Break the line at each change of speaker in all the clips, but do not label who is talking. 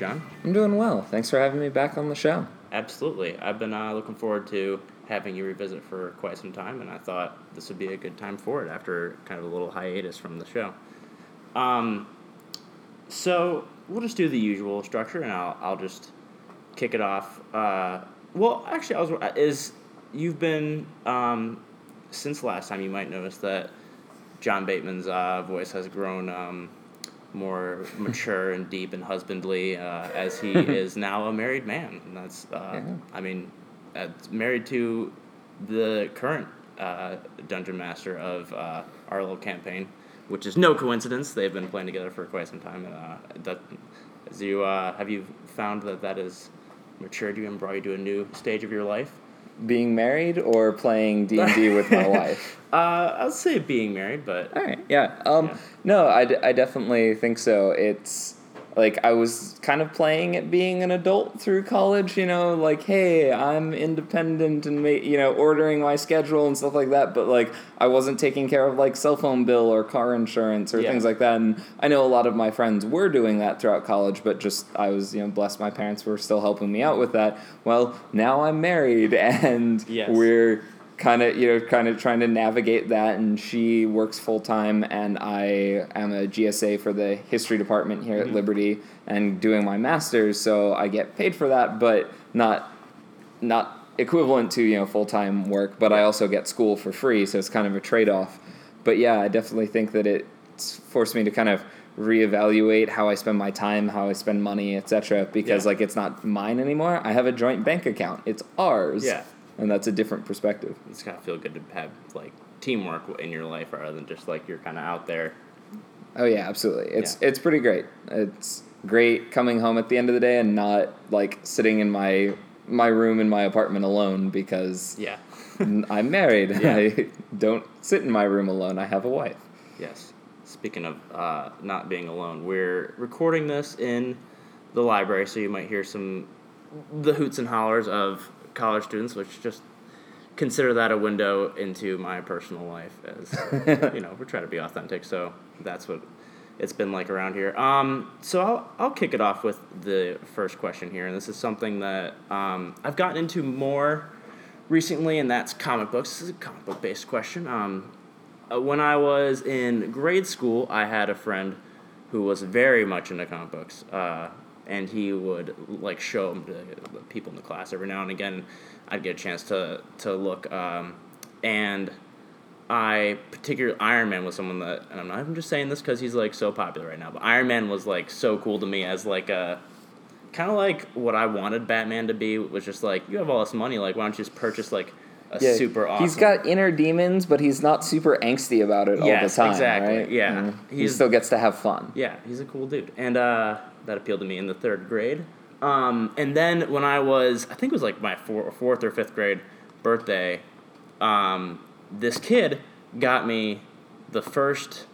John?
I'm doing well. Thanks for having me back on the show.
Absolutely. I've been uh, looking forward to having you revisit for quite some time, and I thought this would be a good time for it after kind of a little hiatus from the show. Um, so we'll just do the usual structure, and I'll I'll just kick it off. Uh, well, actually, I was is you've been um, since last time. You might notice that John Bateman's uh, voice has grown um, more mature and deep and husbandly uh, as he is now a married man. And that's uh,
Yeah.
I mean, uh, married to the current uh, dungeon master of uh, our little campaign, which is no coincidence. They've been playing together for quite some time, and uh, that as you uh, have you found that that has matured you and brought you to a new stage of your life.
Being married or playing D and D with my wife.
Uh, I'll say being married, but
All right. Yeah. Um.
Yeah.
No, I, d- I definitely think so. It's like I was kind of playing at being an adult through college. You know, like hey, I'm independent and ma- you know ordering my schedule and stuff like that. But like I wasn't taking care of like cell phone bill or car insurance or
Yeah.
things like that. And I know a lot of my friends were doing that throughout college, but just I was you know blessed. My parents were still helping me out with that. Well, now I'm married and
Yes.
we're kind of you know kind of trying to navigate that and she works full time and I am a GSA for the history department here at mm-hmm. Liberty and doing my masters so I get paid for that but not not equivalent to you know full time work but I also get school for free so it's kind of a trade off but yeah I definitely think that it's forced me to kind of reevaluate how I spend my time how I spend money etc because
Yeah.
like it's not mine anymore. I have a joint bank account. It's ours.
Yeah.
And that's a different perspective
it's gotta feel good to have like teamwork in your life rather than just like you're kind of out there.
Oh yeah, absolutely. It's
Yeah.
it's pretty great. It's great coming home at the end of the day and not like sitting in my my room in my apartment alone because
Yeah.
I'm married.
Yeah.
I don't sit in my room alone. I have a wife.
Yes. Speaking of uh, not being alone, we're recording this in the library, so you might hear some the hoots and hollers of college students, which just consider that a window into my personal life. As you know, we're trying to be authentic, so that's what it's been like around here. Um, so I'll I'll kick it off with the first question here, and this is something that um, I've gotten into more recently, and that's comic books. This is a comic book based question. Um, uh, when I was in grade school, I had a friend who was very much into comic books, uh, and he would like show them to the people in the class every now and again. I'd get a chance to to look, um, and I particularly Iron Man was someone that, and I'm not even just saying this because he's like so popular right now, but Iron Man was like so cool to me as like a kind of like what I wanted Batman to be was just like you have all this money, like why don't you just purchase like a super awesome
He's got inner demons, but he's not super angsty about it all
Yes,
the time.
exactly,
Right?
yeah.
Mm. He still gets to have fun.
Yeah, he's a cool dude, and uh, that appealed to me in the third grade. Um, and then when I was, I think it was like my four, fourth or fifth grade birthday, um, this kid got me the first,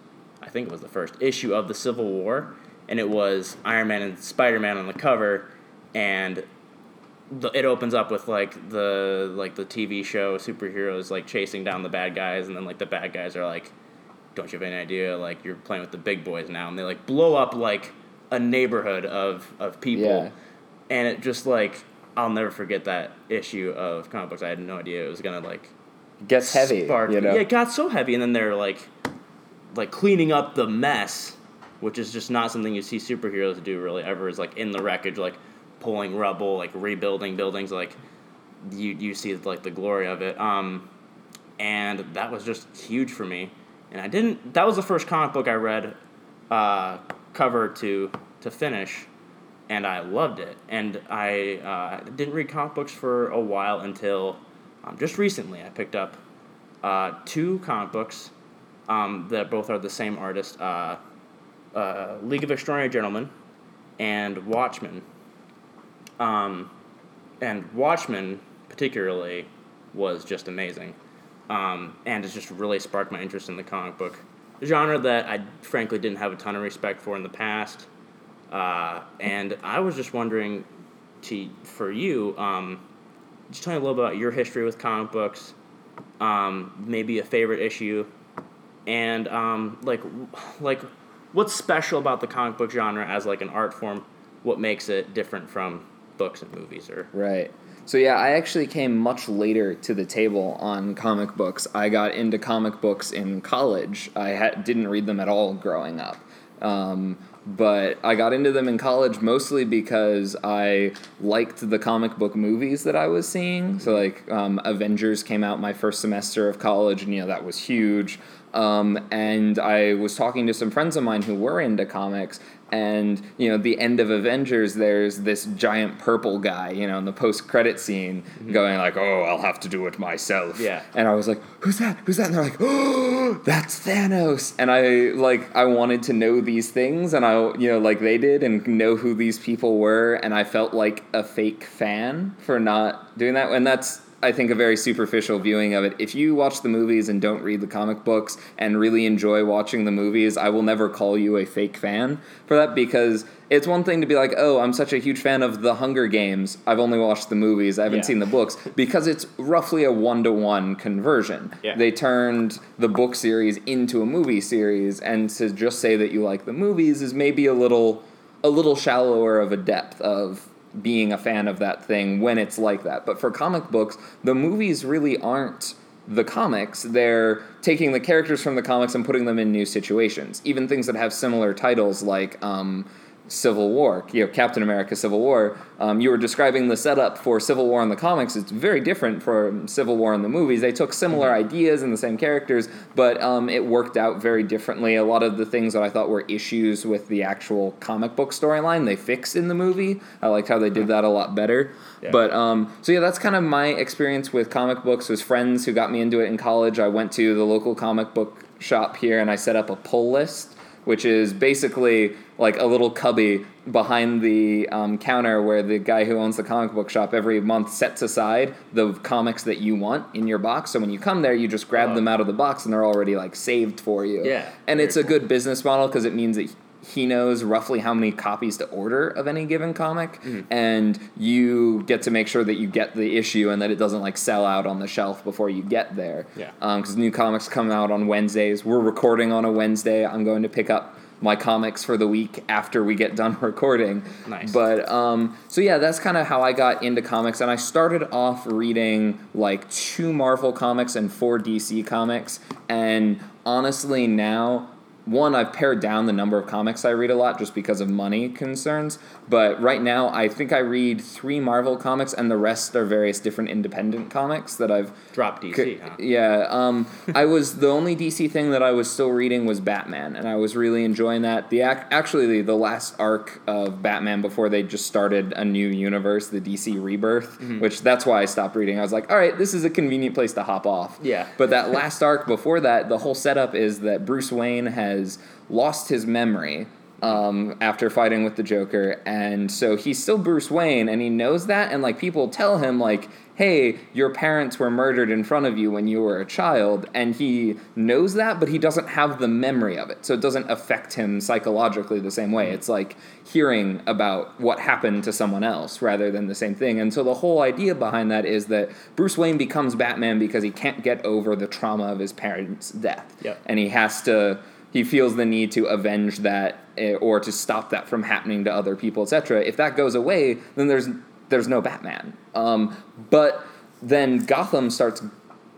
I think it was the first issue of the Civil War, and it was Iron Man and Spider Man on the cover, and the, it opens up with like the like the TV show superheroes like chasing down the bad guys, and then like the bad guys are like, "Don't you have any idea? Like you're playing with the big boys now," and they like blow up like a neighborhood of of people,
Yeah.
and it just like I'll never forget that issue of comic books. I had no idea it was gonna like
Gets heavy.
spark-
You know.
Yeah, it got so heavy, and then they're like, like cleaning up the mess, which is just not something you see superheroes do really ever. Is like in the wreckage, like pulling rubble, like rebuilding buildings, like you you see like the glory of it. Um, and that was just huge for me. And I didn't. That was the first comic book I read, uh, cover to to finish, and I loved it. And I uh, didn't read comic books for a while until um, just recently. I picked up uh, two comic books um, that both are the same artist, uh, uh, League of Extraordinary Gentlemen and Watchmen. Um, and Watchmen, particularly, was just amazing. Um, and it's just really sparked my interest in the comic book genre that I frankly didn't have a ton of respect for in the past. Uh, and I was just wondering, to for you, um, just tell me a little about your history with comic books, um, maybe a favorite issue, and um, like like what's special about the comic book genre as like an art form? What makes it different from books and movies or
Right. So yeah, I actually came much later to the table on comic books. I got into comic books in college. I ha- didn't read them at all growing up. Um, but I got into them in college mostly because I liked the comic book movies that I was seeing. So like um, Avengers came out my first semester of college, and you know that was huge. Um, and I was talking to some friends of mine who were into comics, and you know the end of avengers there's this giant purple guy you know in the post-credit scene going like oh i'll have to do it myself.
Yeah.
and i was like who's that? Who's that? And they're like oh that's thanos. And i like i wanted to know these things and i you know like they did and know who these people were and i felt like a fake fan for not doing that. And that's I think a very superficial viewing of it. If you watch the movies and don't read the comic books and really enjoy watching the movies, I will never call you a fake fan for that because it's one thing to be like, "Oh, I'm such a huge fan of The Hunger Games. I've only watched the movies. I haven't
Yeah.
seen the books." Because it's roughly a one-to-one conversion.
Yeah.
They turned the book series into a movie series and to just say that you like the movies is maybe a little a little shallower of a depth of being a fan of that thing when it's like that. But for comic books, the movies really aren't the comics. They're taking the characters from the comics and putting them in new situations. Even things that have similar titles like um, Civil War, you know, Captain America Civil War. Um, you were describing the setup for Civil War in the comics. It's very different from Civil War in the movies. They took similar ideas and the same characters, but um, it worked out very differently. A lot of the things that I thought were issues with the actual comic book storyline, they fixed in the movie. I liked how they did that a lot better.
Yeah.
But um, so yeah, that's kind of my experience with comic books. Was friends who got me into it in college. I went to the local comic book shop here and I set up a pull list, which is basically like a little cubby behind the um, counter where the guy who owns the comic book shop every month sets aside the comics that you want in your box. So when you come there, you just grab
Oh.
them out of the box and they're already like saved for you.
Yeah,
and it's a
cool.
good business model because it means that he knows roughly how many copies to order of any given comic
Mm-hmm.
and you get to make sure that you get the issue and that it doesn't like sell out on the shelf before you get there
Yeah.
because new comics come out on wednesdays we're recording on a wednesday i'm going to pick up my comics for the week after we get done recording
Nice.
but um, so yeah that's kind of how i got into comics and i started off reading like two marvel comics and four dc comics and honestly now one i've pared down the number of comics i read a lot just because of money concerns but right now i think i read three marvel comics and the rest are various different independent comics that i've
dropped DC? Huh?
yeah, um, I was the only DC thing that I was still reading was Batman, and I was really enjoying that. The ac- actually the, the last arc of Batman before they just started a new universe, the DC Rebirth,
Mm-hmm.
which that's why I stopped reading. I was like, all right, this is a convenient place to hop off.
Yeah.
But that last arc before that, the whole setup is that Bruce Wayne has lost his memory. Um, after fighting with the Joker, and so he's still Bruce Wayne, and he knows that, and like people tell him, like, hey, your parents were murdered in front of you when you were a child, and he knows that, but he doesn't have the memory of it. So it doesn't affect him psychologically the same way. It's like hearing about what happened to someone else rather than the same thing. And so the whole idea behind that is that Bruce Wayne becomes Batman because he can't get over the trauma of his parents' death.
Yep.
And he has to he feels the need to avenge that eh, or to stop that from happening to other people, etc. If that goes away, then there's there's no Batman. Um, but then Gotham starts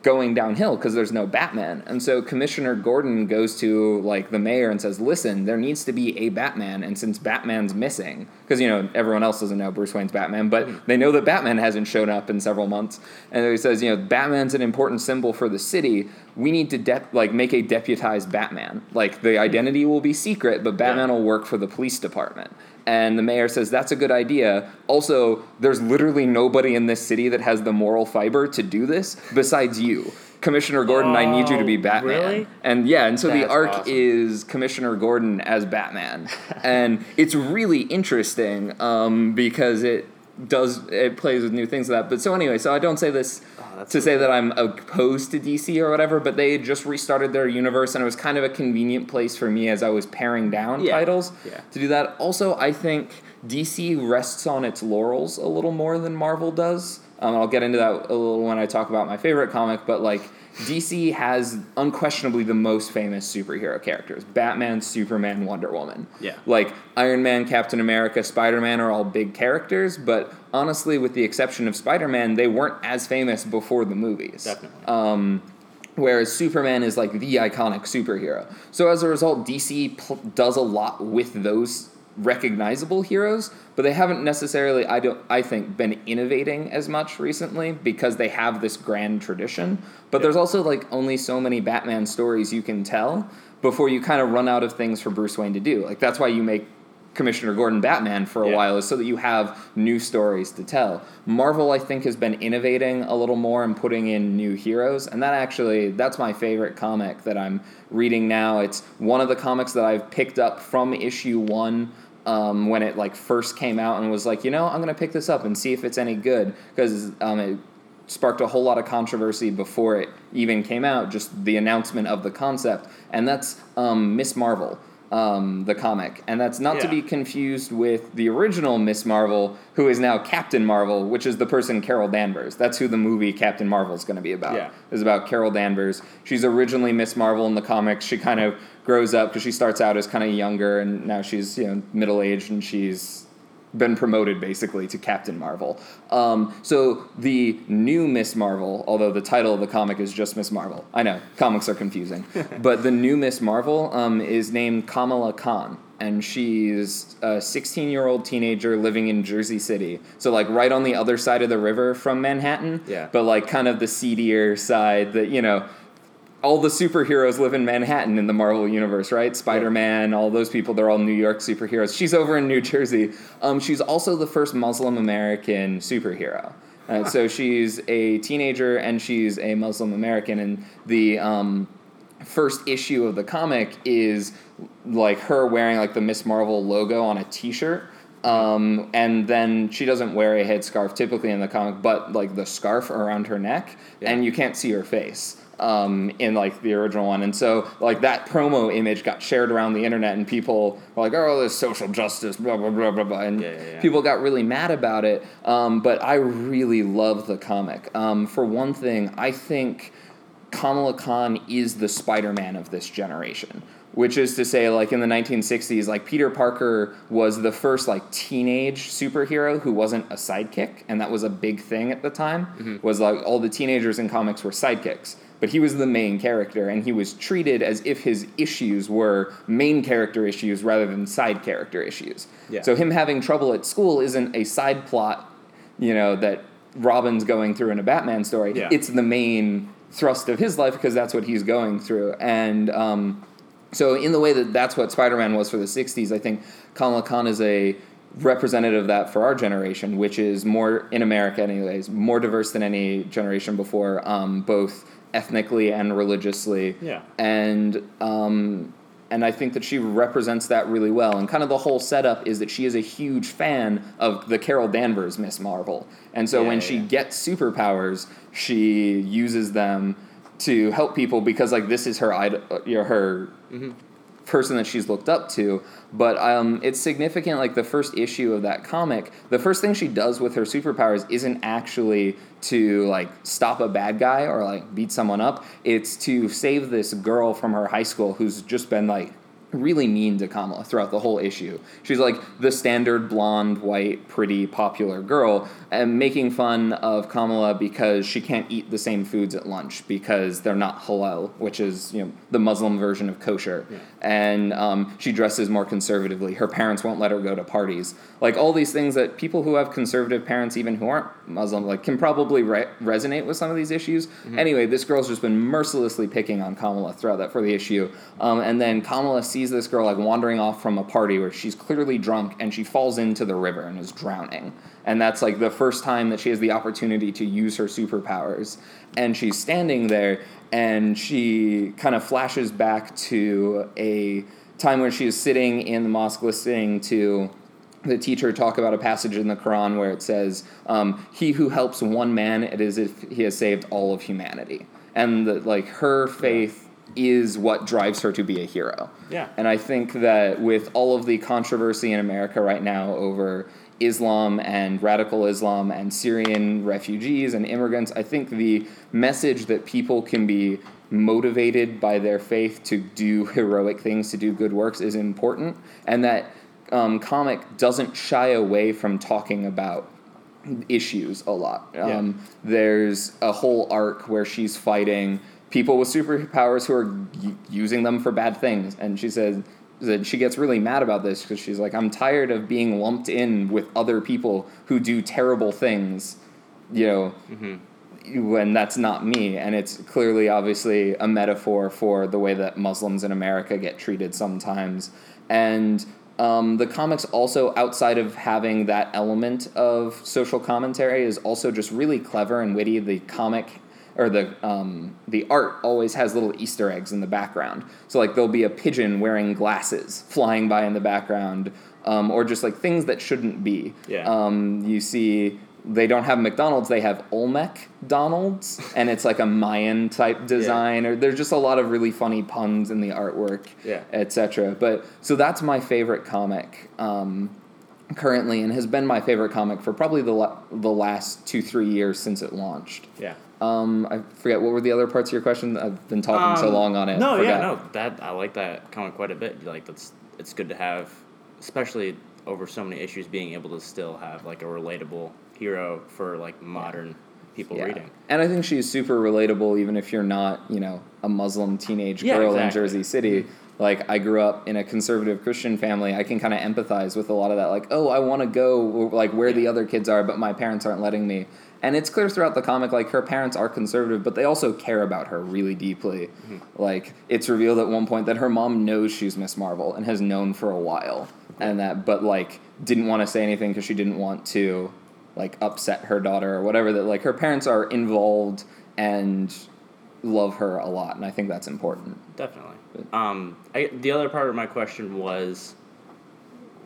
going downhill because there's no Batman, and so Commissioner Gordon goes to like the mayor and says, "Listen, there needs to be a Batman, and since Batman's missing, because you know everyone else doesn't know Bruce Wayne's Batman, but hmm. they know that Batman hasn't shown up in several months, and he says, you know, Batman's an important symbol for the city. We need to dep- like make a deputized Batman. Like the identity will be secret, but Batman
Yeah.
will work for the police department." And the mayor says, That's a good idea. Also, there's literally nobody in this city that has the moral fiber to do this besides you. Commissioner Gordon, I need you to be
Oh,
Batman.
really?
And yeah, and so the arc
awesome.
is Commissioner Gordon as Batman. and it's really interesting um, because it does, it plays with new things like that. But so anyway, so I don't say this
Oh,
to say that I'm opposed to DC or whatever, but they had just restarted their universe and it was kind of a convenient place for me as I was paring down
Yeah.
titles
Yeah.
to do that. Also, I think DC rests on its laurels a little more than Marvel does. Um, I'll get into that a little when I talk about my favorite comic, but like DC has unquestionably the most famous superhero characters Batman, Superman, Wonder Woman.
Yeah.
Like Iron Man, Captain America, Spider Man are all big characters, but honestly, with the exception of Spider Man, they weren't as famous before the movies.
Definitely.
Um, whereas Superman is like the iconic superhero. So as a result, DC pl- does a lot with those recognizable heroes, but they haven't necessarily I don't I think been innovating as much recently because they have this grand tradition. But there's also like only so many Batman stories you can tell before you kind of run out of things for Bruce Wayne to do. Like that's why you make Commissioner Gordon Batman for a
Yeah.
while is so that you have new stories to tell. Marvel I think has been innovating a little more and putting in new heroes and that actually that's my favorite comic that I'm reading now. It's one of the comics that I've picked up from issue 1 um, when it like first came out and was like, you know, I'm gonna pick this up and see if it's any good because um, it sparked a whole lot of controversy before it even came out. Just the announcement of the concept, and that's um, Miss Marvel, um, the comic, and that's not to be confused with the original Miss Marvel, who is now Captain Marvel, which is the person Carol Danvers. That's who the movie Captain Marvel is going to be about.
Yeah.
Is about Carol Danvers. She's originally Miss Marvel in the comics. She kind of grows up because she starts out as kind of younger, and now she's you know middle aged, and she's been promoted basically to Captain Marvel. Um, so the new Miss Marvel, although the title of the comic is just Miss Marvel, I know comics are confusing, but the new Miss Marvel um, is named Kamala Khan. And she's a 16 year old teenager living in Jersey City. So, like, right on the other side of the river from Manhattan.
Yeah.
But, like, kind of the seedier side that, you know, all the superheroes live in Manhattan in the Marvel universe, right? Spider Man, all those people, they're all New York superheroes. She's over in New Jersey. Um, she's also the first Muslim American superhero. Uh, So she's a teenager and she's a Muslim American, and the um, first issue of the comic is like her wearing like the Miss Marvel logo on a T-shirt. Um, and then she doesn't wear a headscarf typically in the comic, but like the scarf around her neck,
Yeah.
and you can't see her face um, in like the original one. And so like that promo image got shared around the internet, and people were like, "Oh, this social justice, blah blah blah blah blah," and
Yeah, yeah, yeah.
people got really mad about it. Um, but I really love the comic. Um, for one thing, I think Kamala Khan is the Spider-Man of this generation. Which is to say, like in the 1960s, like Peter Parker was the first like teenage superhero who wasn't a sidekick, and that was a big thing at the time. Was like all the teenagers in comics were sidekicks, but he was the main character, and he was treated as if his issues were main character issues rather than side character issues.
Yeah.
So him having trouble at school isn't a side plot, you know, that Robin's going through in a Batman story.
Yeah.
It's the main thrust of his life because that's what he's going through. And um, so, in the way that that's what Spider Man was for the 60s, I think Kamala Khan is a representative of that for our generation, which is more, in America, anyways, more diverse than any generation before, um, both ethnically and religiously.
Yeah.
And um, and I think that she represents that really well. And kind of the whole setup is that she is a huge fan of the Carol Danvers Miss Marvel. And so
Yeah,
when
yeah,
she gets superpowers, she uses them to help people because like this is her idol, you know, her person that she's looked up to. But um, it's significant. Like the first issue of that comic, the first thing she does with her superpowers isn't actually to like stop a bad guy or like beat someone up. It's to save this girl from her high school who's just been like really mean to Kamala throughout the whole issue. She's like the standard blonde, white, pretty, popular girl, and making fun of Kamala because she can't eat the same foods at lunch because they're not halal, which is you know the Muslim version of kosher. And um, she dresses more conservatively. Her parents won't let her go to parties. Like all these things that people who have conservative parents, even who aren't Muslim, like can probably re- resonate with some of these issues. Anyway, this girl's just been mercilessly picking on Kamala throughout that for the issue. Um, and then Kamala sees this girl like wandering off from a party where she's clearly drunk and she falls into the river and is drowning. And that's like the first time that she has the opportunity to use her superpowers. And she's standing there and she kind of flashes back to a time where she is sitting in the mosque listening to the teacher talk about a passage in the Quran where it says, um, "He who helps one man, it is if he has saved all of humanity." And the, like her faith is what drives her to be a hero.
Yeah.
And I think that with all of the controversy in America right now over Islam and radical Islam and Syrian refugees and immigrants. I think the message that people can be motivated by their faith to do heroic things, to do good works, is important, and that um, comic doesn't shy away from talking about issues a lot. Um, There's a whole arc where she's fighting people with superpowers who are y- using them for bad things, and she says that she gets really mad about this because she's like, I'm tired of being lumped in with other people who do terrible things, you know. When that's not me, and it's clearly, obviously, a metaphor for the way that Muslims in America get treated sometimes. And um, the comics also, outside of having that element of social commentary, is also just really clever and witty. The comic or the um, the art always has little Easter eggs in the background. So like there'll be a pigeon wearing glasses flying by in the background, um, or just like things that shouldn't be.
Yeah.
Um, you see. They don't have McDonald's. They have Olmec Donald's, and it's like a Mayan type design. Or there's just a lot of really funny puns in the artwork
Yeah.
etc. But so that's my favorite comic um, currently, and has been my favorite comic for probably the la- the last two three years since it launched.
Yeah.
Um, I forget what were the other parts of your question. I've been talking so
Um,
long on it.
No, yeah, no, that I like that comment quite a bit. Like that's it's good to have, especially over so many issues, being able to still have like a relatable hero for like modern people
Yeah.
reading.
And I think she's super relatable, even if you're not, you know, a Muslim teenage
Yeah,
girl in. Jersey City. Like I grew up in a conservative Christian family. I can kind of empathize with a lot of that. Like, oh, I want to go like where the other kids are, but my parents aren't letting me. And it's clear throughout the comic, like her parents are conservative, but they also care about her really deeply. Like it's revealed at one point that her mom knows she's Miss Marvel and has known for a while, and that but like didn't want to say anything because she didn't want to like upset her daughter or whatever that like her parents are involved and love her a lot and i think that's important
Definitely. Um, I, the other part of my question was,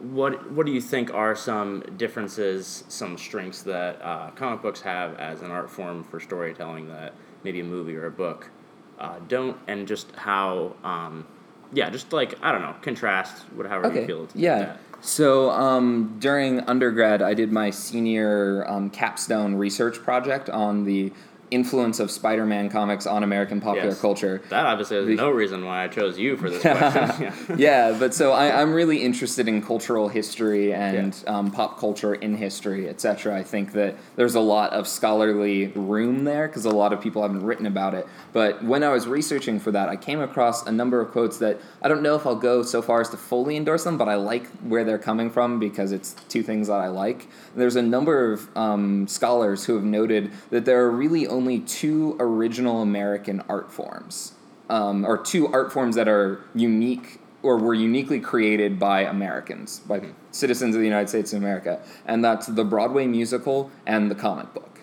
what what do you think are some differences, some strengths that uh, comic books have as an art form for storytelling that maybe a movie or a book uh, don't, and just how, um, yeah, just like I don't know, contrast, whatever you feel.
yeah
That.
so um, during undergrad i did my senior um, capstone research project on the influence of spider-man comics on american popular
Yes.
culture
That obviously is
The-
no reason why I chose you for this question. yeah.
yeah, but so I, I'm really interested in cultural history and um, pop culture in history, etc. I think that there's a lot of scholarly room there because a lot of people haven't written about it. But when I was researching for that, I came across a number of quotes that I don't know if I'll go so far as to fully endorse them, but I like where they're coming from because it's two things that I like. There's a number of um, scholars who have noted that there are really only two original American art forms um, or two art forms that are unique or were uniquely created by Americans, by citizens of the United States of America, and that's the Broadway musical and the comic book.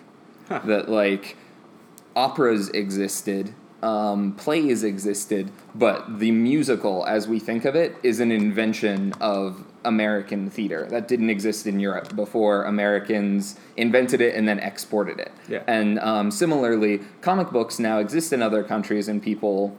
That like operas existed, um, plays existed, but the musical, as we think of it, is an invention of American theater that didn't exist in Europe before Americans invented it and then exported it.
Yeah.
And um, similarly, comic books now exist in other countries, and people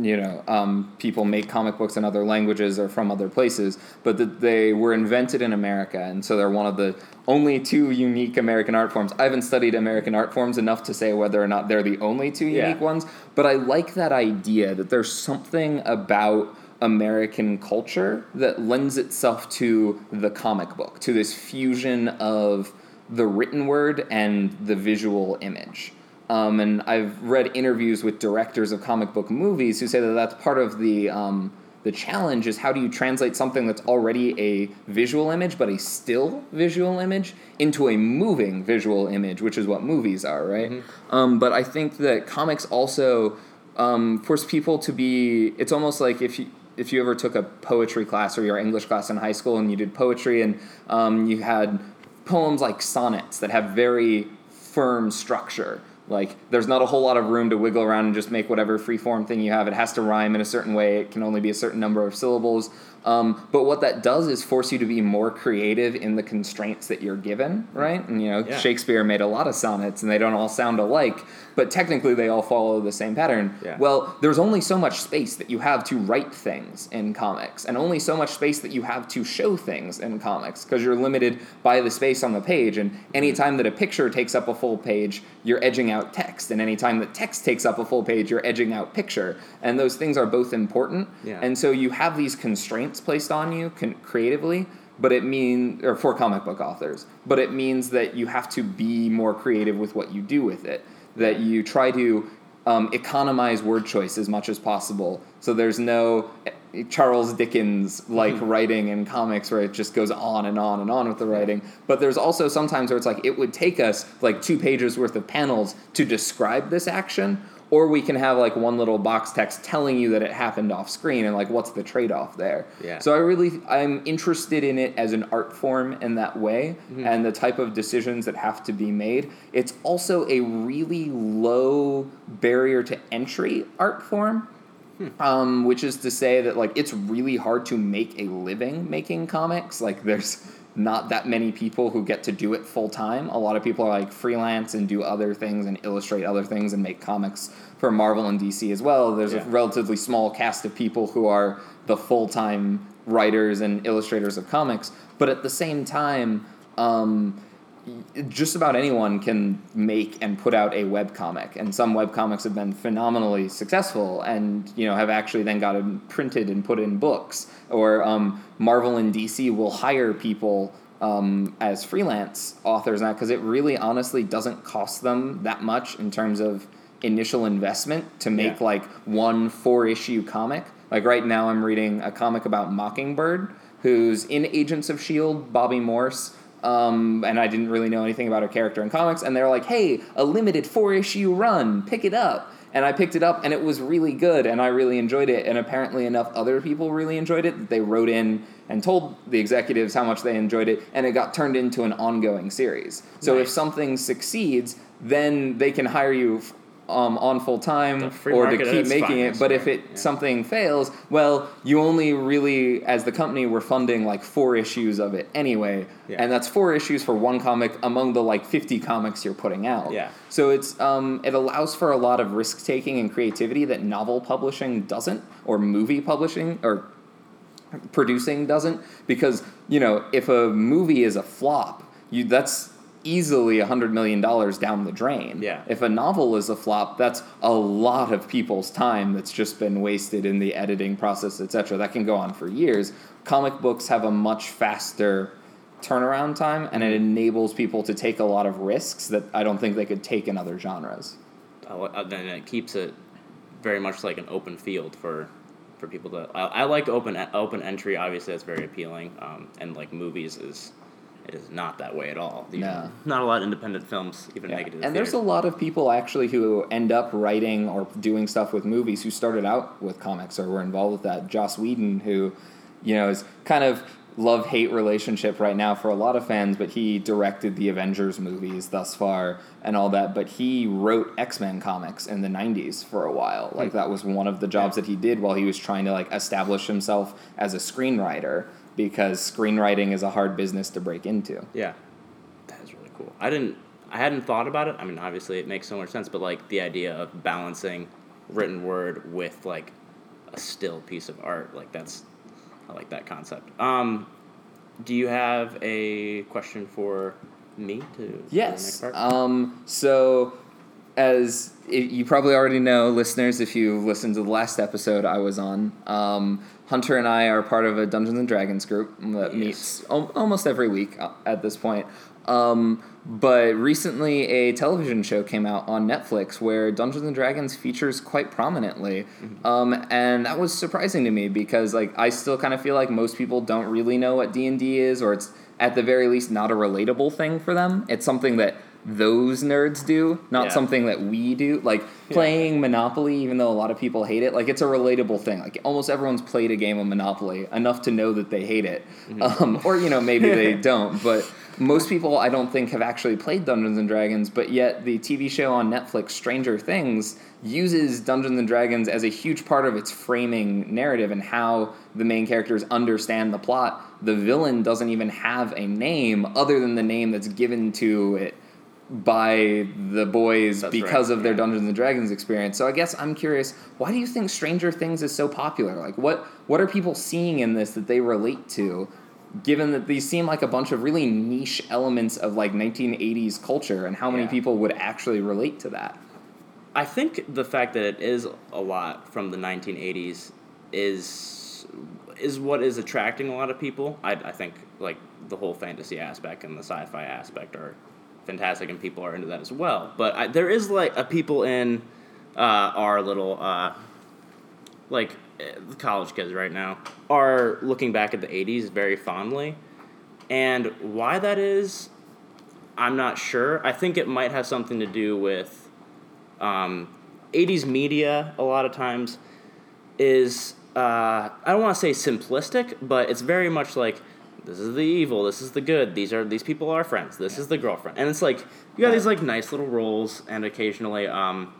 you know, um, people make comic books in other languages or from other places, but that they were invented in America, and so they're one of the only two unique American art forms. I haven't studied American art forms enough to say whether or not they're the only two
Yeah.
unique ones, but I like that idea that there's something about American culture that lends itself to the comic book, to this fusion of the written word and the visual image. Um, and I've read interviews with directors of comic book movies who say that that's part of the um, the challenge is how do you translate something that's already a visual image but a still visual image into a moving visual image, which is what movies are, right? Um, but I think that comics also um, force people to be. It's almost like if you if you ever took a poetry class or your English class in high school and you did poetry and um, you had poems like sonnets that have very firm structure Like, there's not a whole lot of room to wiggle around and just make whatever free form thing you have. It has to rhyme in a certain way. It can only be a certain number of syllables. Um, but what that does is force you to be more creative in the constraints that you're given, right? And you know,
Yeah.
Shakespeare made a lot of sonnets, and they don't all sound alike, but technically they all follow the same pattern.
Yeah.
Well, there's only so much space that you have to write things in comics, and only so much space that you have to show things in comics, because you're limited by the space on the page. And anytime that a picture takes up a full page, you're edging out text, and anytime that text takes up a full page, you're edging out picture. And those things are both important.
Yeah.
And so you have these constraints placed on you con- creatively, but it means or for comic book authors, but it means that you have to be more creative with what you do with it. That you try to um, economize word choice as much as possible. So there's no eh, Charles Dickens like writing in comics where it just goes on and on and on with the writing. But there's also sometimes where it's like it would take us like two pages worth of panels to describe this action, or we can have like one little box text telling you that it happened off screen and like what's the trade off there.
Yeah.
So I really I'm interested in it as an art form in that way and the type of decisions that have to be made. It's also a really low barrier to entry art form. Um, which is to say that like it's really hard to make a living making comics. Like there's not that many people who get to do it full time. A lot of people are like freelance and do other things and illustrate other things and make comics for Marvel and DC as well. There's
Yeah.
a relatively small cast of people who are the full time writers and illustrators of comics. But at the same time, um, just about anyone can make and put out a web comic and some web comics have been phenomenally successful and you know have actually then gotten printed and put in books or um, marvel and dc will hire people um, as freelance authors now because it really honestly doesn't cost them that much in terms of initial investment to make
Yeah.
like one four issue comic like right now i'm reading a comic about mockingbird who's in agents of shield bobby morse um, and I didn't really know anything about her character in comics. And they're like, "Hey, a limited four issue run, pick it up." And I picked it up, and it was really good, and I really enjoyed it. And apparently, enough other people really enjoyed it that they wrote in and told the executives how much they enjoyed it, and it got turned into an ongoing series. So if something succeeds, then they can hire you. f- Um, on full time or to keep making it but if it
Yeah.
something fails well you only really as the company were funding like four issues of it anyway
Yeah.
and that's four issues for one comic among the like 50 comics you're putting out
Yeah.
so it's um, it allows for a lot of risk taking and creativity that novel publishing doesn't or movie publishing or producing doesn't because you know if a movie is a flop you that's easily a hundred million dollars down the drain
Yeah.
if a novel is a flop that's a lot of people's time that's just been wasted in the editing process etc that can go on for years comic books have a much faster turnaround time and it enables people to take a lot of risks that i don't think they could take in other genres
uh, then it keeps it very much like an open field for for people to. I, I like open open entry. Obviously, that's very appealing. Um, and like movies is it is not that way at all. You
No.
know, not a lot of independent films even
Yeah.
make it
And there's a lot of people actually who end up writing or doing stuff with movies who started out with comics or were involved with that. Joss Whedon, who, you know, is kind of love hate relationship right now for a lot of fans, but he directed the Avengers movies thus far and all that. But he wrote X Men comics in the 90s for a while. Like, hmm. that was one of the jobs that he did while he was trying to, like, establish himself as a screenwriter because screenwriting is a hard business to break into.
Yeah, that is really cool. I didn't. I hadn't thought about it. I mean, obviously, it makes so much sense. But like the idea of balancing written word with like a still piece of art, like that's I like that concept. Um, do you have a question for me to
Yes.
next part?
Um, so, as you probably already know, listeners, if you listened to the last episode I was on, um, Hunter and I are part of a Dungeons and Dragons group that
Yes.
meets al- almost every week uh, at this point. Um, but recently, a television show came out on Netflix where Dungeons and Dragons features quite prominently,
Mm-hmm.
um, and that was surprising to me because like I still kind of feel like most people don't really know what D and D is, or it's at the very least not a relatable thing for them. It's something that those nerds do, not
Yeah.
something that we do. Like playing Monopoly, even though a lot of people hate it, like it's a relatable thing. Like almost everyone's played a game of Monopoly enough to know that they hate it,
Mm-hmm.
um, or you know maybe they don't. But most people, I don't think, have actually played Dungeons and Dragons. But yet the TV show on Netflix, Stranger Things, uses Dungeons and Dragons as a huge part of its framing narrative and how the main characters understand the plot. The villain doesn't even have a name other than the name that's given to it by the boys
That's
because
right,
of their. Dungeons and Dragons experience. So I guess I'm curious, why do you think Stranger Things is so popular? Like what what are people seeing in this that they relate to? Given that these seem like a bunch of really niche elements of like 1980s culture, and how many
Yeah.
people would actually relate to that?
I think the fact that it is a lot from the 1980s is is what is attracting a lot of people. I, I think like the whole fantasy aspect and the sci-fi aspect are fantastic, and people are into that as well. But I, there is like a people in uh, our little uh, like eh, the college kids right now are looking back at the 80s very fondly, and why that is, I'm not sure. I think it might have something to do with um, 80s media a lot of times is uh, I don't want to say simplistic, but it's very much like this is the evil, this is the good. These are these people are friends. This is the girlfriend, and it's like you got these like nice little roles, and occasionally um,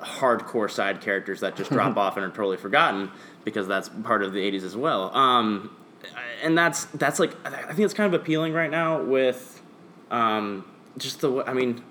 hardcore side characters that just drop off and are totally forgotten because that's part of the 80s as well. Um, and that's that's like I think it's kind of appealing right now with um, just the I mean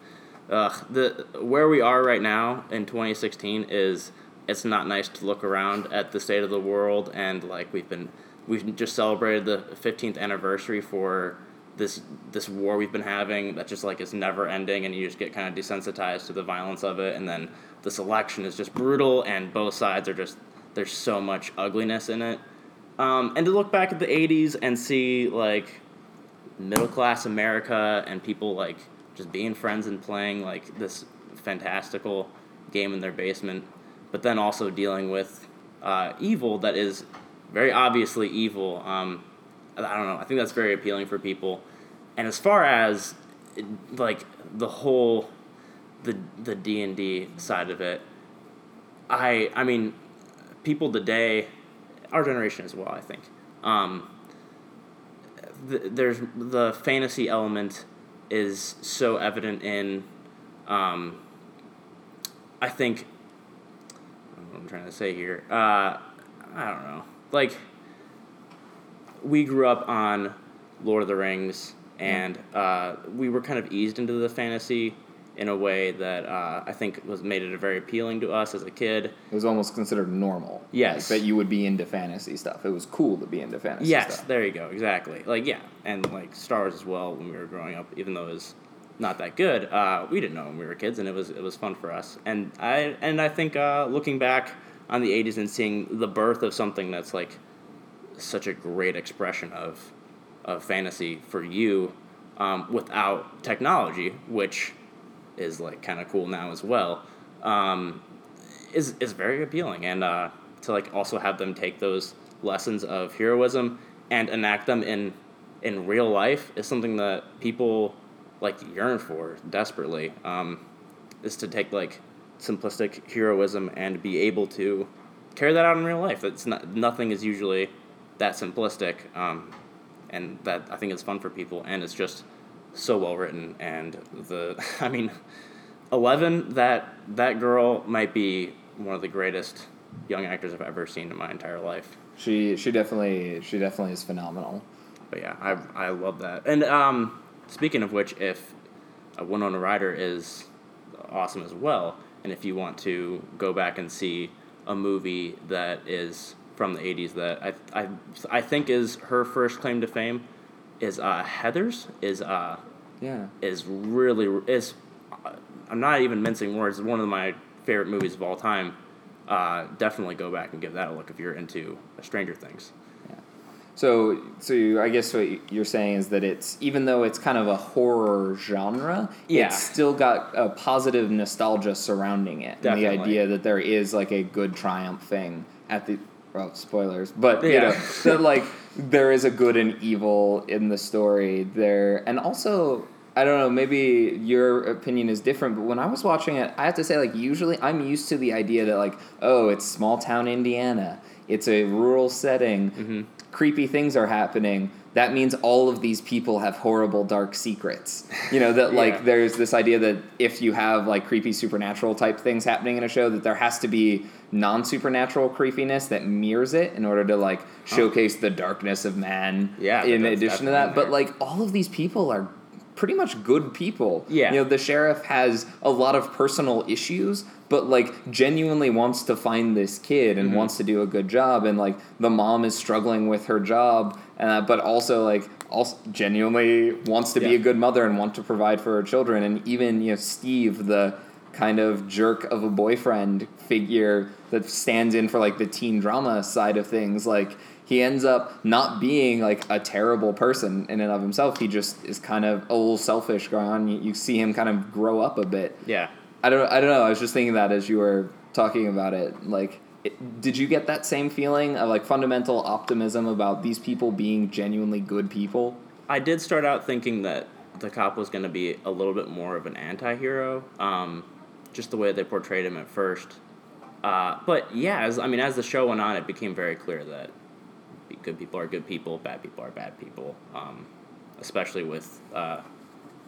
uh, the where we are right now in 2016 is it's not nice to look around at the state of the world and like we've been we've just celebrated the 15th anniversary for this this war we've been having that just like is never ending and you just get kind of desensitized to the violence of it and then this election is just brutal and both sides are just there's so much ugliness in it. Um, and to look back at the 80s and see like middle class America and people like just being friends and playing like this fantastical game in their basement, but then also dealing with uh, evil that is very obviously evil. Um, I don't know. I think that's very appealing for people. And as far as like the whole the the D and D side of it, I I mean, people today, our generation as well. I think. Um, th- there's the fantasy element is so evident in um, I think what I'm trying to say here. Uh, I don't know. Like we grew up on Lord of the Rings, and uh, we were kind of eased into the fantasy in a way that uh, I think was made it very appealing to us as a kid.
It was almost considered normal.
Yes.
like, that you would be into fantasy stuff. It was cool to be into fantasy
Yes,
stuff.
there you go. Exactly. Like yeah, and like Star Wars as well. When we were growing up, even though it was not that good, uh, we didn't know when we were kids, and it was it was fun for us. And I and I think uh, looking back on the '80s and seeing the birth of something that's like such a great expression of of fantasy for you um, without technology, which is like kind of cool now as well, um, is is very appealing. And uh, to like also have them take those lessons of heroism and enact them in in real life is something that people like yearn for desperately. Um, is to take like simplistic heroism and be able to carry that out in real life. It's not nothing is usually that simplistic, um, and that I think is fun for people, and it's just so well written. And the I mean, Eleven that that girl might be one of the greatest young actors I've ever seen in my entire life.
She she definitely she definitely is phenomenal.
But yeah, I I love that. And um, speaking of which, if a Winona Ryder is awesome as well, and if you want to go back and see a movie that is from the '80s that I I I think is her first claim to fame, is uh, Heathers is uh
Yeah.
is really is I'm not even mincing words. It's one of my favorite movies of all time. Uh, definitely go back and give that a look if you're into Stranger Things.
So, so you, I guess what you're saying is that it's even though it's kind of a horror genre,
Yeah.
it's still got a positive nostalgia surrounding it, and the idea that there is like a good triumph thing at the well, spoilers, but you know that like there is a good and evil in the story there, and also I don't know, maybe your opinion is different, but when I was watching it, I have to say, like, usually I'm used to the idea that, like, oh, it's small town Indiana, it's a rural setting,
Mm-hmm.
Creepy things are happening. That means all of these people have horrible, dark secrets. You know, that, like,
Yeah.
there's this idea that if you have, like, creepy supernatural type things happening in a show, that there has to be non supernatural creepiness that mirrors it in order to, like, showcase the darkness of man
Yeah,
in addition to that. But, like, all of these people are pretty much good people.
Yeah.
You know, the sheriff has a lot of personal issues, but like genuinely wants to find this kid
Mm-hmm.
and wants to do a good job. And like the mom is struggling with her job, uh, but also like also genuinely wants to be a good mother and want to provide for her children. And even you know Steve, the kind of jerk of a boyfriend figure that stands in for like the teen drama side of things, like he ends up not being like a terrible person in and of himself. He just is kind of a little selfish going on. You, you see him kind of grow up a bit.
Yeah.
I don't I don't know. I was just thinking that as you were talking about it. Like, it, did you get that same feeling of like fundamental optimism about these people being genuinely good people?
I did start out thinking that the cop was going to be a little bit more of an anti-hero, um, just the way they portrayed him at first. Uh, but yeah, as I mean, as the show went on, it became very clear that good people are good people, bad people are bad people. Um, especially with, uh,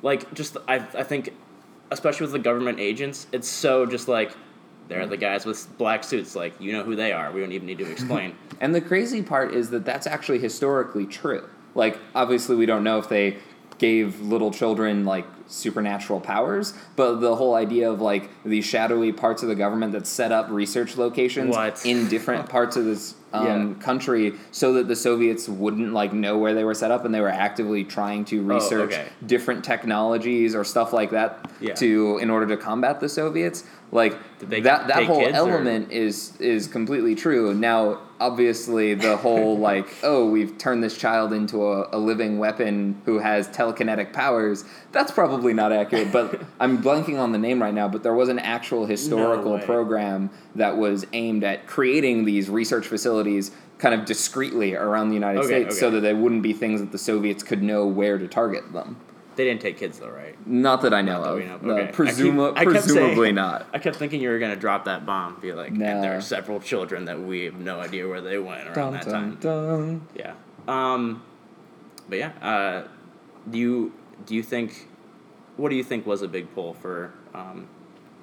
like, just I I think, especially with the government agents, it's so just like they're the guys with black suits. Like you know who they are. We don't even need to explain.
And the crazy part is that that's actually historically true. Like, obviously, we don't know if they gave little children like supernatural powers, but the whole idea of like these shadowy parts of the government that set up research locations
What?
in different parts of this um,
Yeah.
country so that the Soviets wouldn't like know where they were set up and they were actively trying to research
okay.
different technologies or stuff like that
Yeah.
to in order to combat the Soviets. Like that that whole
kids, or-
element is is completely true. Now, obviously, the whole like, oh, we've turned this child into a, a living weapon who has telekinetic powers. That's probably not accurate. But I'm blanking on the name right now. But there was an actual historical
way.
program that was aimed at creating these research facilities kind of discreetly around the United
Okay,
States, so that they wouldn't be things that the Soviets could know where to target them.
they didn't take kids though, right?
Not that I know
that
of.
know.
No,
Okay. I keep- I kept saying-
presumably not.
I kept thinking you were gonna drop that bomb. Be like,
No.
and there are several children that we have no idea where they went around
Dun,
that
dun,
time.
dun.
Yeah. Um, but yeah, uh, do you do you think what do you think was a big pull for um,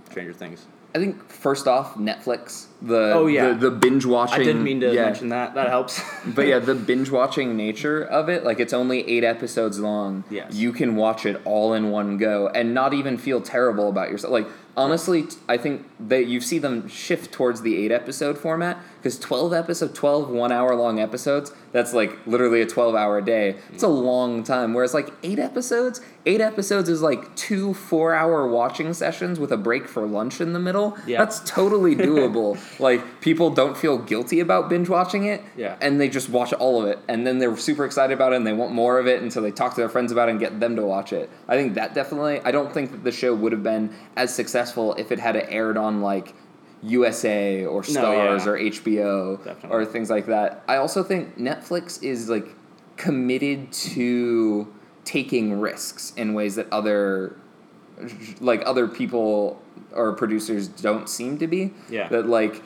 Stranger Things?
I think first off, Netflix. The
Oh, yeah.
the, the binge watching.
I didn't mean to
yeah.
mention that. That helps.
but yeah, the binge watching nature of it, like it's only eight episodes long.
Yes.
You can watch it all in one go and not even feel terrible about yourself. Like honestly, I think that you see them shift towards the eight episode format because 12 episode 12 one hour long episodes that's like literally a 12 hour day. It's a mm. long time whereas like eight episodes eight episodes is like two four hour watching sessions with a break for lunch in the middle.
Yeah.
that's totally doable. Like people don't feel guilty about binge watching it
Yeah.
and they just watch all of it and then they're super excited about it and they want more of it and so they talk to their friends about it and get them to watch it. I think that definitely i don't think that the show would have been as successful if it had aired on like usa or
No,
Starz
yeah.
or hbo
Definitely.
or things like that i also think netflix is like committed to taking risks in ways that other like other people or producers don't seem to be
Yeah.
that like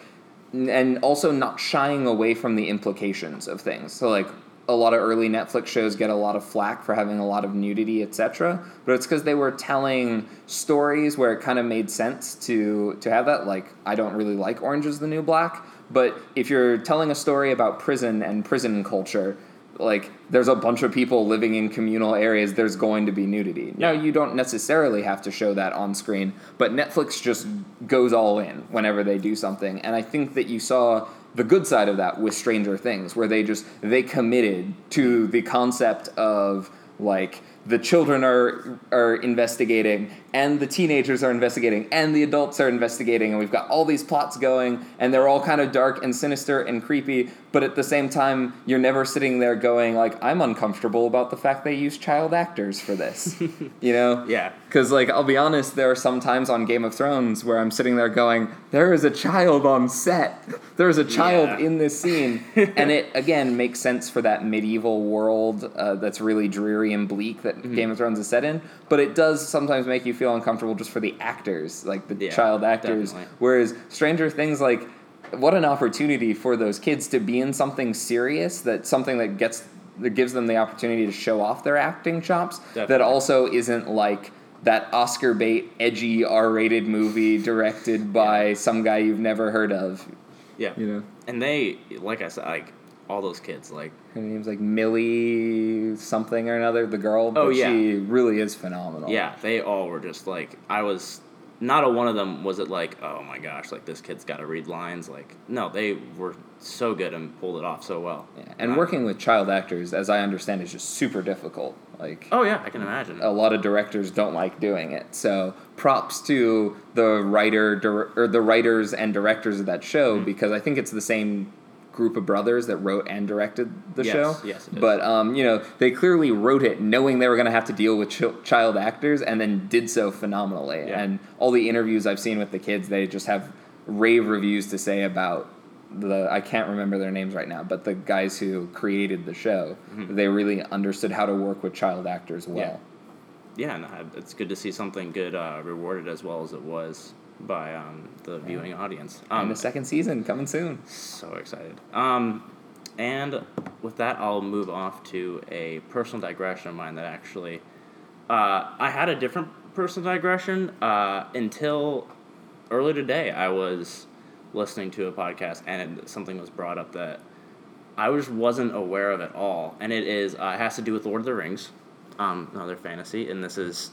and also not shying away from the implications of things so like a lot of early netflix shows get a lot of flack for having a lot of nudity etc but it's because they were telling stories where it kind of made sense to to have that like i don't really like orange is the new black but if you're telling a story about prison and prison culture like there's a bunch of people living in communal areas there's going to be nudity. Now you don't necessarily have to show that on screen but netflix just goes all in whenever they do something and i think that you saw the good side of that with stranger things where they just they committed to the concept of like the children are are investigating and the teenagers are investigating and the adults are investigating and we've got all these plots going and they're all kind of dark and sinister and creepy but at the same time you're never sitting there going like i'm uncomfortable about the fact they use child actors for this you know
Yeah.
because like i'll be honest there are some times on game of thrones where i'm sitting there going there is a child on set there's a child
Yeah.
in this scene, and it again makes sense for that medieval world uh, that's really dreary and bleak that
Mm-hmm.
Game of Thrones is set in. But it does sometimes make you feel uncomfortable just for the actors, like the
Yeah,
child actors.
definitely.
Whereas Stranger Things, like, what an opportunity for those kids to be in something serious that something that gets that gives them the opportunity to show off their acting chops. That also isn't like that Oscar bait, edgy R-rated movie directed by some guy you've never heard of.
Yeah.
You know,
And they, like I said, like all those kids, like
her name's like Millie something or another, the girl.
Oh, yeah.
she really is phenomenal.
yeah, they all were just like I was. Not a one of them was it like oh my gosh like this kid's got to read lines like no they were so good and pulled it off so well
Yeah, And
Uh,
working with child actors, as I understand, is just super difficult. Like
oh yeah I can imagine
a lot of directors don't like doing it. So props to the writer dir- or the writers and directors of that show
Mm-hmm.
because I think it's the same group of brothers that wrote and directed the
Yes,
show.
yes.
But um, you know, they clearly wrote it knowing they were going to have to deal with ch- child actors and then did so phenomenally.
Yeah.
And all the interviews I've seen with the kids, they just have rave reviews to say about the I can't remember their names right now, but the guys who created the show,
Mm-hmm.
they really understood how to work with child actors well.
yeah no, it's good to see something good uh, rewarded as well as it was by um, the viewing audience
and
um,
the second season coming soon.
So excited. Um, and with that, I'll move off to a personal digression of mine that actually, uh, I had a different personal digression uh, until earlier today. I was listening to a podcast and it, something was brought up that I just wasn't aware of at all, and it is uh, it has to do with Lord of the Rings, um, another fantasy, and this is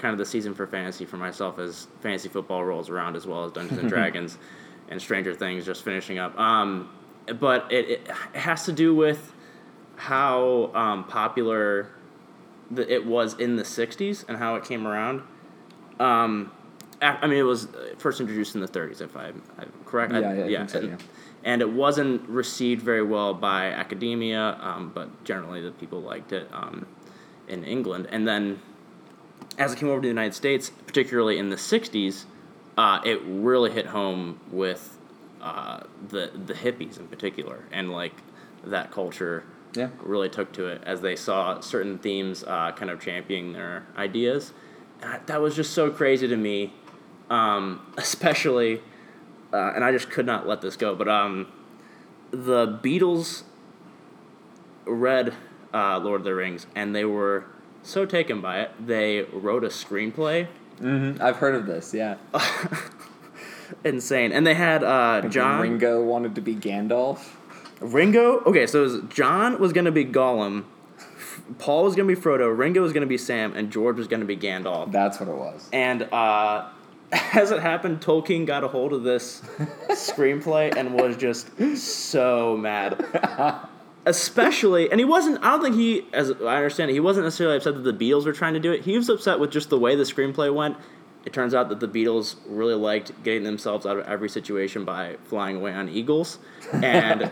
kind of the season for fantasy for myself as fantasy football rolls around as well as Dungeons and Dragons and Stranger Things just finishing up. Um, but it, it, has to do with how um, popular the, it was in the 60s and how it came around. Um, I mean, it was first introduced in the 30s, if I'm, I'm correct.
Yeah, yeah, I think so,
and,
yeah.
and it wasn't received very well by academia, um, but generally the people liked it um, in England. And then as it came over to the United States, particularly in the '60s, uh, it really hit home with uh, the the hippies in particular, and like that culture
Yeah.
really took to it as they saw certain themes uh, kind of championing their ideas. I, that was just so crazy to me, um, especially, uh, and I just could not let this go. But um, the Beatles read uh, Lord of the Rings, and they were so taken by it, they wrote a screenplay.
Mm-hmm. I've heard of this. Yeah.
Insane, and they had uh, John
Ringo wanted to be Gandalf.
Ringo. Okay, so was, John was gonna be Gollum, Paul was gonna be Frodo, Ringo was gonna be Sam, and George was gonna be Gandalf.
That's what it was.
And uh, as it happened, Tolkien got a hold of this screenplay and was just so mad. Especially, and he wasn't. I don't think he, as I understand it, he wasn't necessarily upset that the Beatles were trying to do it. He was upset with just the way the screenplay went. It turns out that the Beatles really liked getting themselves out of every situation by flying away on eagles, and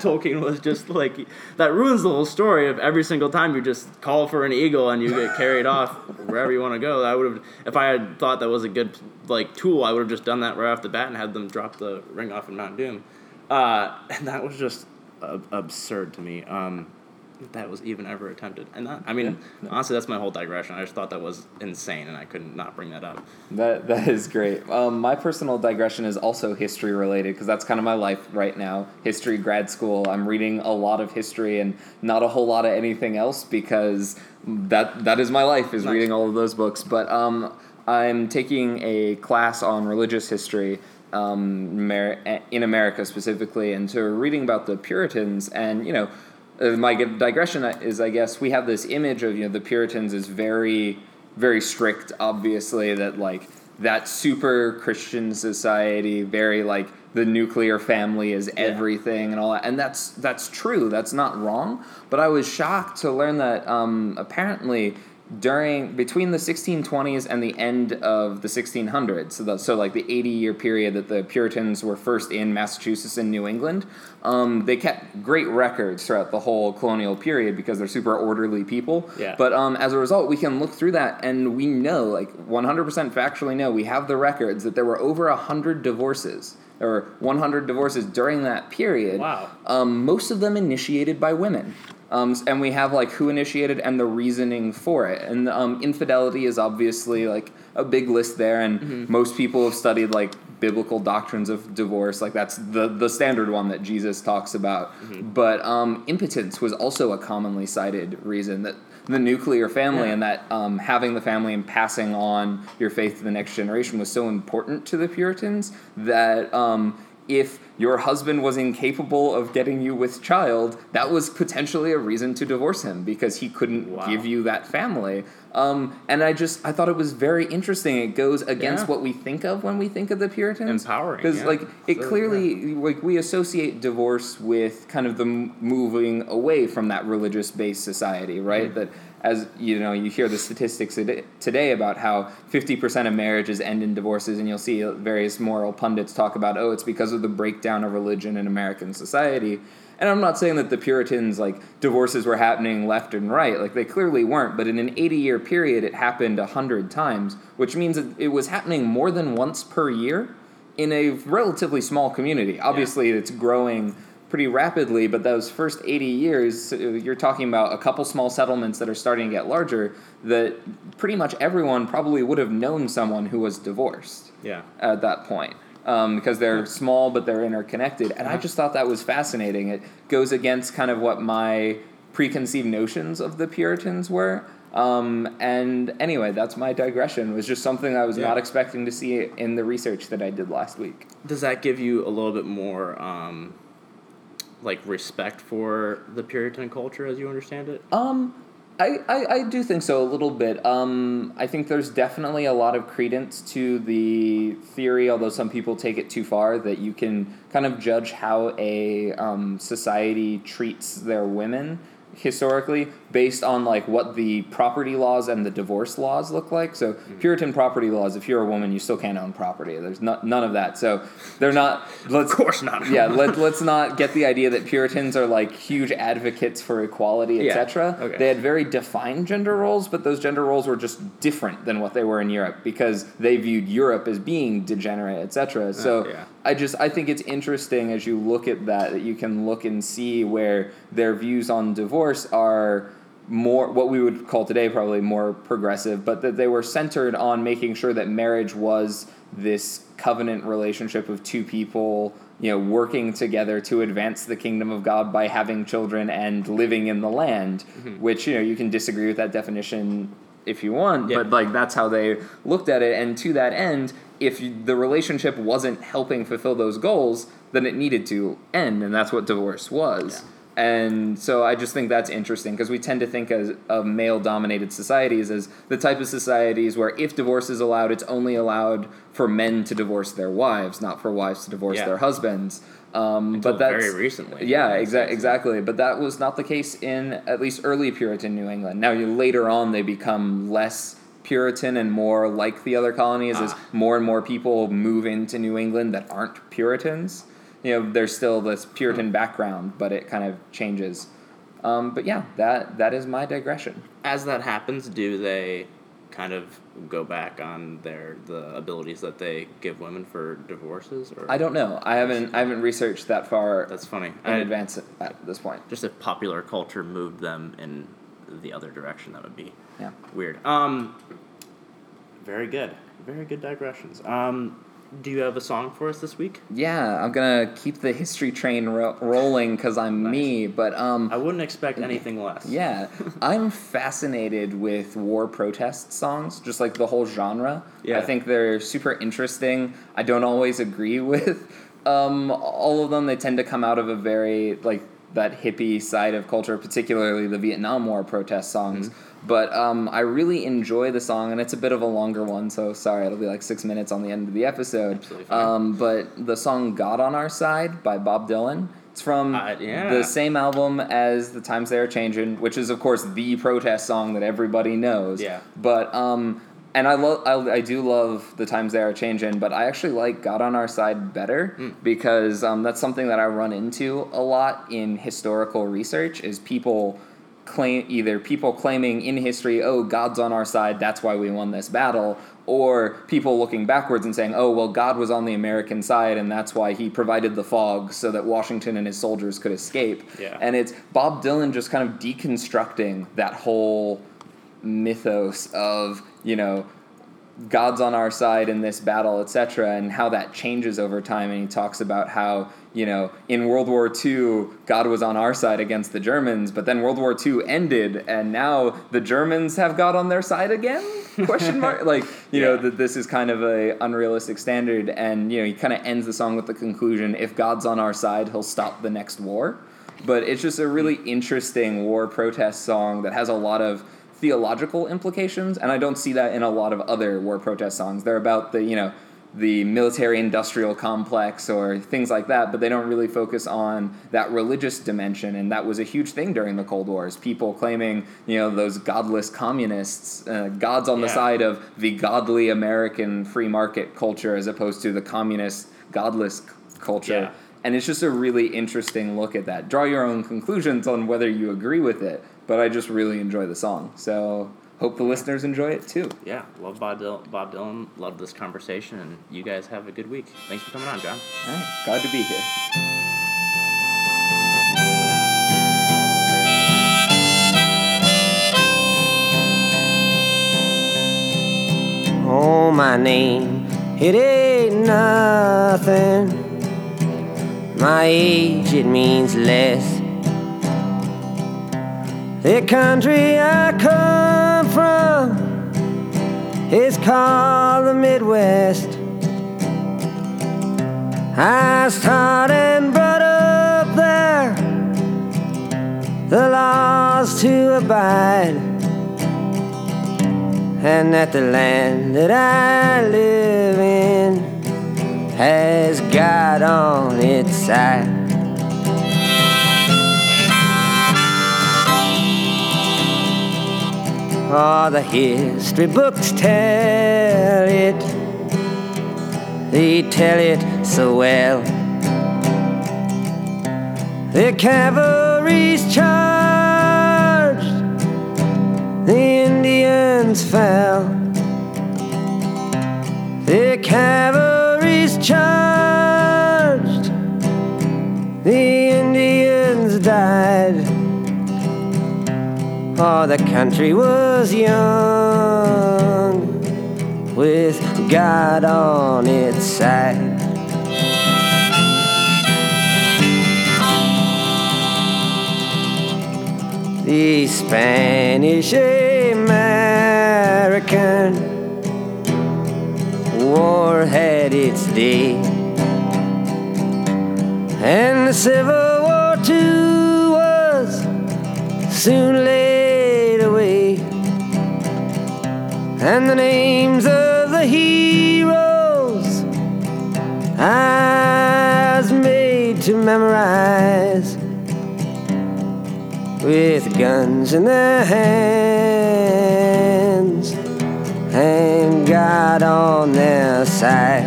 Tolkien was just like, that ruins the whole story of every single time you just call for an eagle and you get carried off wherever you want to go. I would have, if I had thought that was a good like tool, I would have just done that right off the bat and had them drop the ring off in Mount Doom. Uh, and that was just ab- absurd to me. Um, that was even ever attempted. And that, I mean, honestly, that's my whole digression. I just thought that was insane, and I couldn't not bring that up.
That that is great. Um, my personal digression is also history related because that's kind of my life right now. History grad school. I'm reading a lot of history and not a whole lot of anything else because that that is my life is
Nice.
reading all of those books. But um, I'm taking a class on religious history. Um, Amer- in America specifically, and so reading about the Puritans, and you know, uh, my digression is, I guess, we have this image of you know the Puritans is very, very strict. Obviously, that like that super Christian society, very like the nuclear family is everything and all that, and that's that's true. That's not wrong. But I was shocked to learn that um, apparently during between the 1620s and the end of the 1600s so, the, so like the 80 year period that the puritans were first in massachusetts and new england um, they kept great records throughout the whole colonial period because they're super orderly people
Yeah.
but um, as a result we can look through that and we know like 100% factually know we have the records that there were over 100 divorces There were 100 divorces during that period.
Wow.
Um, most of them initiated by women. Um, and we have like who initiated and the reasoning for it. And um, infidelity is obviously like a big list there, and most people have studied like biblical doctrines of divorce. Like that's the the standard one that Jesus talks about. But um, impotence was also a commonly cited reason that the nuclear family
Yeah.
and that um, having the family and passing on your faith to the next generation was so important to the Puritans that um, if your husband was incapable of getting you with child, that was potentially a reason to divorce him because he couldn't
Wow.
give you that family. Um, and I just I thought it was very interesting. It goes against
Yeah.
what we think of when we think of the Puritans.
Empowering,
because
yeah.
like it
So,
clearly like we associate divorce with kind of the moving away from that religious based society, right?
Mm-hmm.
That as you know, you hear the statistics today- about how 50% of marriages end in divorces, and you'll see various moral pundits talk about, oh, it's because of the breakdown of religion in American society. And I'm not saying that the Puritans, like, divorces were happening left and right. Like, they clearly weren't. But in an 80 year period, it happened 100 times, which means that it was happening more than once per year in a relatively small community. Obviously, it's growing pretty rapidly, but those first 80 years, uh, you're talking about a couple small settlements that are starting to get larger, that pretty much everyone probably would have known someone who was divorced
Yeah.
at that point. Um, because they're small but they're interconnected. And I just thought that was fascinating. It goes against kind of what my preconceived notions of the Puritans were. Um, and anyway, that's my digression. It was just something I was
Yeah.
not expecting to see in the research that I did last week.
Does that give you a little bit more, um, like, respect for the Puritan culture as you understand it?
Um, I, I, I do think so a little bit. Um, I think there's definitely a lot of credence to the theory, although some people take it too far, that you can kind of judge how a um, society treats their women historically based on like what the property laws and the divorce laws look like. So mm-hmm. Puritan property laws, if you're a woman, you still can't own property. There's not, none of that. So they're not. Let's,
Of course not.
yeah, let, let's not get the idea that Puritans are like huge advocates for equality,
Yeah,
etc.
okay.
They had very defined gender roles, but those gender roles were just different than what they were in Europe because they viewed Europe as being degenerate, etc. Uh, so
yeah.
I just I think it's interesting as you look at that that you can look and see where their views on divorce are more what we would call today probably more progressive, but that they were centered on making sure that marriage was this covenant relationship of two people, you know, working together to advance the kingdom of God by having children and living in the land, mm-hmm. which, you know, you can disagree with that definition if you want,
Yeah.
but like that's how they looked at it and to that end, if you, the relationship wasn't helping fulfill those goals, then it needed to end and that's what divorce was. And so I just think that's interesting because we tend to think as of male dominated societies as the type of societies where if divorce is allowed, it's only allowed for men to divorce their wives, not for wives to divorce
Yeah.
their husbands. Um,
Until
but that's
very recently.
Yeah, exa- exactly. But that was not the case in at least early Puritan New England. Now, you, later on, they become less Puritan and more like the other colonies as
Ah.
more and more people move into New England that aren't Puritans. You know, there's still this Puritan background, but it kind of changes. Um, but yeah, that that is my digression.
As that happens, do they kind of go back on their the abilities that they give women for divorces? Or
I don't know. I haven't I haven't researched that far
That's funny.
in
I,
advance at this point.
just if popular culture moved them in the other direction, that would be
Yeah.
weird. Um, very good, very good digressions. Um, do you have a song for us this week?
Yeah, I'm gonna keep the history train ro- rolling because I'm
Nice.
me. But um,
I wouldn't expect anything less.
Yeah, I'm fascinated with war protest songs, just like the whole genre.
Yeah.
I think they're super interesting. I don't always agree with um, all of them. They tend to come out of a very like that hippie side of culture, particularly the Vietnam War protest songs. But um, I really enjoy the song, and it's a bit of a longer one, so sorry, it'll be like six minutes on the end of the episode. Um, but the song "God on Our Side" by Bob Dylan. It's from
Uh, yeah.
the same album as "The Times They Are Changing," which is of course the protest song that everybody knows.
Yeah.
But um, and I love I, I do love "The Times They Are Changing," but I actually like "God on Our Side" better
Hmm.
because um, that's something that I run into a lot in historical research is people claim either people claiming in history, oh, God's on our side, that's why we won this battle, or people looking backwards and saying, oh, well, God was on the American side and that's why he provided the fog so that Washington and his soldiers could escape.
Yeah.
And it's Bob Dylan just kind of deconstructing that whole mythos of, you know, God's on our side in this battle, etc., and how that changes over time. And he talks about how, you know, in World War II, God was on our side against the Germans, but then World War II ended, and now the Germans have God on their side again? Question mark. like, you know, that this is kind of a unrealistic standard, and you know, he kind of ends the song with the conclusion: if God's on our side, he'll stop the next war. But it's just a really hmm. interesting war protest song that has a lot of theological implications, and I don't see that in a lot of other war protest songs. They're about the you know the military industrial complex or things like that, but they don't really focus on that religious dimension, and that was a huge thing during the Cold Wars. People claiming you know those godless communists, uh, gods on the side of the godly American free market culture as opposed to the communist godless c- culture.
Yeah.
And it's just a really interesting look at that. Draw your own conclusions on whether you agree with it, but I just really enjoy the song. So hope the listeners enjoy it too.
Yeah, love Bob Dylan. Bob Dylan. Love this conversation, and you guys have a good week. Thanks for coming on, John.
All right, glad to be here.
Oh, my name, it ain't nothing. My age, it means less. The country I come from is called the Midwest. I was taught and brought up there the laws to abide and that the land that I live in has God on its side. Oh, the history books tell it, they tell it so well. The cavalry's charged the Indians fell. The cavalry's charged. The Indians died. Oh, the country was young with God on its side. the Spanish American War had its day, and the Civil War too was soon laid and the names of the heroes I was made to memorize with guns in their hands and God on their side.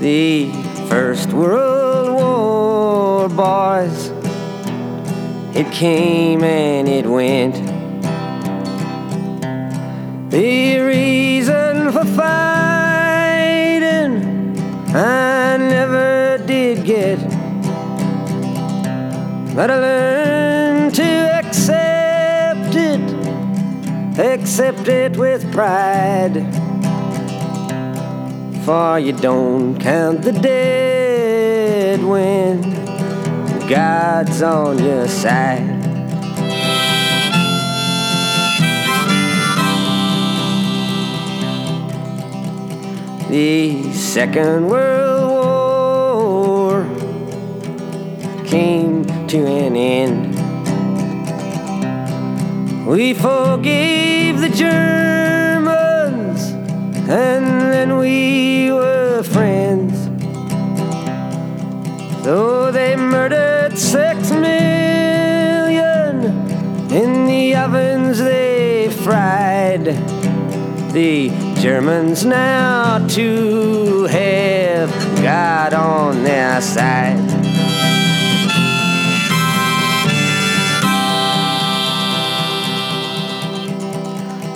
The First World War, boys, it came and it went. The reason for fighting I never did get, but I learned to accept it, accept it with pride. For you don't count the dead when God's on your side. The Second World War came to an end. We forgave the Germans, and then we Though they murdered six million in the ovens they fried. the Germans now to have God on their side.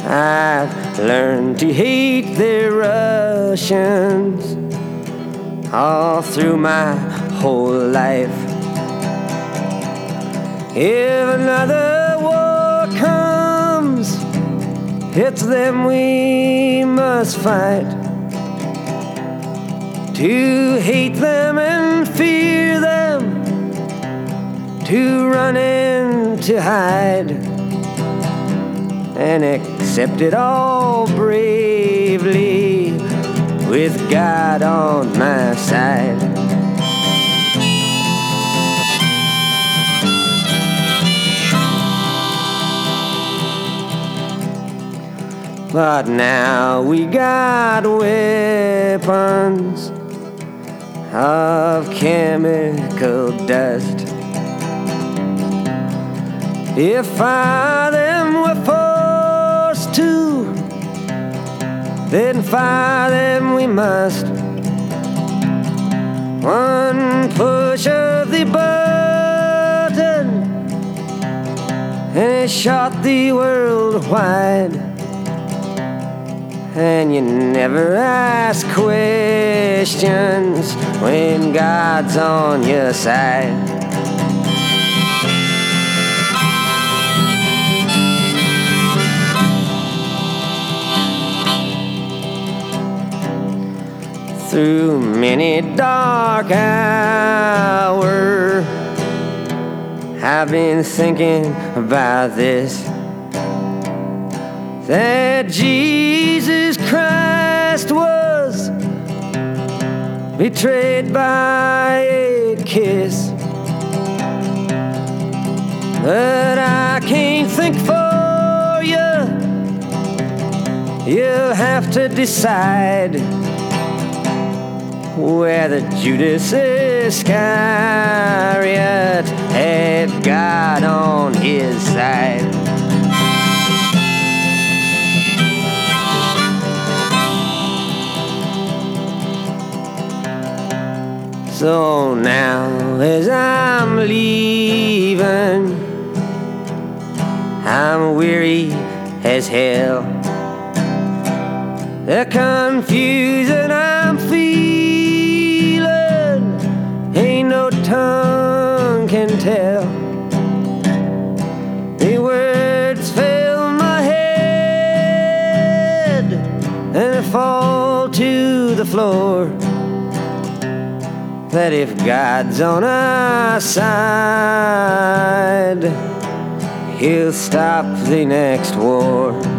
I've learned to hate the Russians all through my whole life. If another war comes, it's them we must fight. To hate them and fear them, to run and to hide, and accept it all bravely with God on my side. But now we got weapons of chemical dust. If I them were forced to, then fire them we must. One push of the button, and it shot the world wide. And you never ask questions when God's on your side. Through many dark hours, I've been thinking about this that Jesus Christ was betrayed by a kiss. But I can't think for you. You'll have to decide whether Judas Iscariot had God on his side. So now, as I'm leaving, I'm weary as hell. The confusion I'm feeling ain't no tongue can tell. The words fill my head and fall to the floor that if God's on our side, He'll stop the next war.